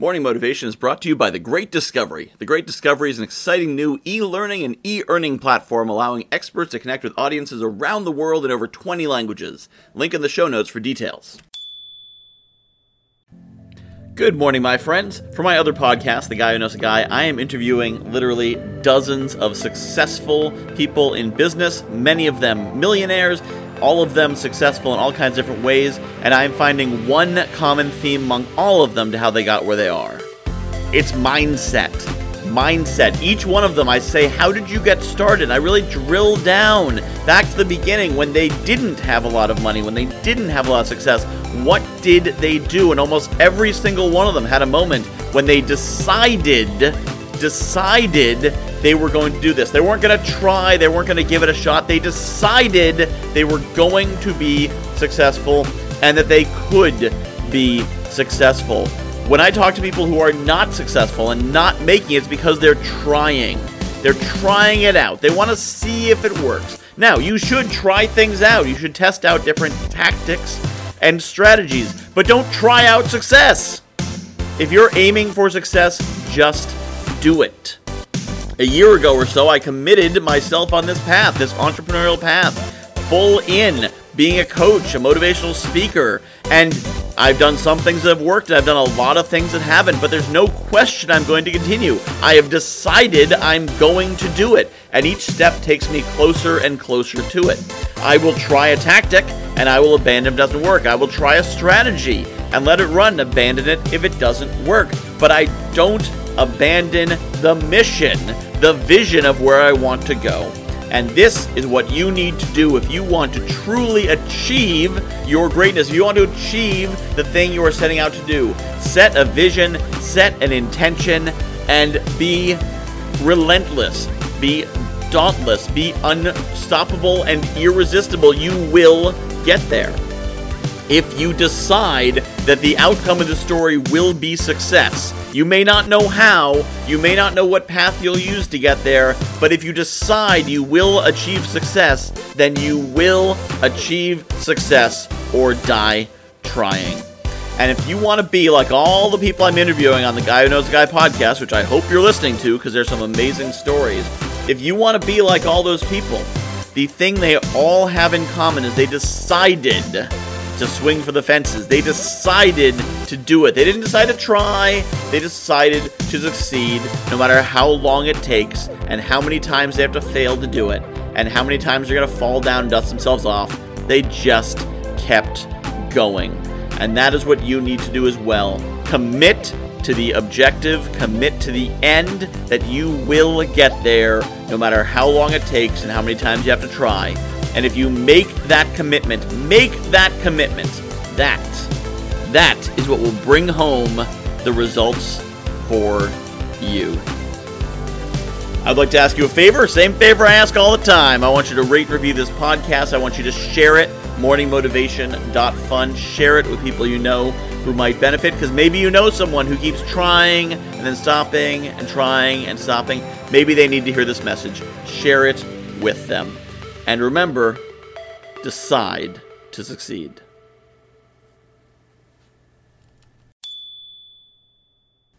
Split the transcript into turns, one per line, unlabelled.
Morning Motivation is brought to you by The Great Discovery. The Great Discovery is an exciting new e learning and e earning platform allowing experts to connect with audiences around the world in over 20 languages. Link in the show notes for details. Good morning, my friends. For my other podcast, The Guy Who Knows a Guy, I am interviewing literally dozens of successful people in business, many of them millionaires, all of them successful in all kinds of different ways, and I'm finding one common theme among all of them to how they got where they are. It's mindset. Mindset. Each one of them, I say, How did you get started? I really drill down back to the beginning when they didn't have a lot of money, when they didn't have a lot of success. What did they do? And almost every single one of them had a moment when they decided, decided they were going to do this. They weren't going to try, they weren't going to give it a shot. They decided they were going to be successful and that they could be successful. When I talk to people who are not successful and not making it, it's because they're trying. They're trying it out. They want to see if it works. Now, you should try things out. You should test out different tactics and strategies, but don't try out success. If you're aiming for success, just do it a year ago or so, I committed myself on this path, this entrepreneurial path, full in, being a coach, a motivational speaker, and I've done some things that have worked, and I've done a lot of things that haven't, but there's no question I'm going to continue. I have decided I'm going to do it, and each step takes me closer and closer to it. I will try a tactic, and I will abandon if it doesn't work. I will try a strategy and let it run, abandon it if it doesn't work. But I don't abandon the mission, the vision of where I want to go. And this is what you need to do if you want to truly achieve your greatness. If you want to achieve the thing you are setting out to do, set a vision, set an intention, and be relentless. Be dauntless. Be unstoppable and irresistible. You will get there if you decide that the outcome of the story will be success. You may not know how, you may not know what path you'll use to get there, but if you decide you will achieve success, then you will achieve success or die trying. And if you want to be like all the people I'm interviewing on the Guy Who Knows a Guy podcast, which I hope you're listening to because there's some amazing stories, if you want to be like all those people, the thing they all have in common is they decided to swing for the fences. They decided to do it. They didn't decide to try, they decided to succeed no matter how long it takes and how many times they have to fail to do it and how many times they're going to fall down and dust themselves off. They just kept going. And that is what you need to do as well. Commit to the objective, commit to the end that you will get there no matter how long it takes and how many times you have to try. And if you make that commitment, make that commitment, that, that is what will bring home the results for you. I'd like to ask you a favor, same favor I ask all the time. I want you to rate and review this podcast. I want you to share it, morningmotivation.fun. Share it with people you know who might benefit because maybe you know someone who keeps trying and then stopping and trying and stopping. Maybe they need to hear this message. Share it with them. And remember, decide to succeed.